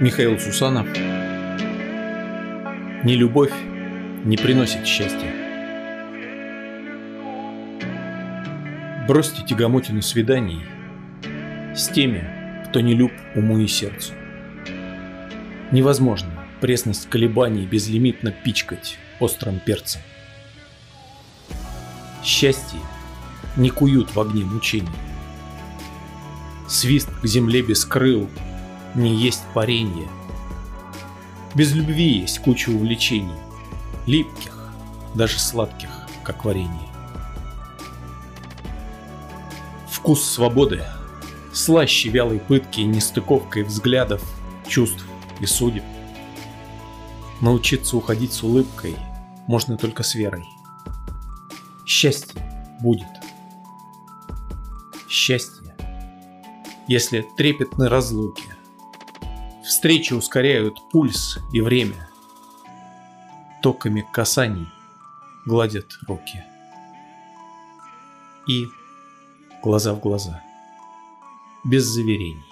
Михаил Сусанов Не любовь не приносит счастья. Бросьте тягомотину свиданий с теми, кто не люб уму и сердцу. Невозможно пресность колебаний безлимитно пичкать острым перцем. Счастье не куют в огне мучений. Свист к земле без крыл не есть паренье. Без любви есть куча увлечений, липких, даже сладких, как варенье. Вкус свободы, слаще вялой пытки и нестыковкой взглядов, чувств и судеб. Научиться уходить с улыбкой можно только с верой. Счастье будет. Счастье, если трепетны разлуки. Встречи ускоряют пульс и время. Токами касаний гладят руки. И глаза в глаза, без заверений.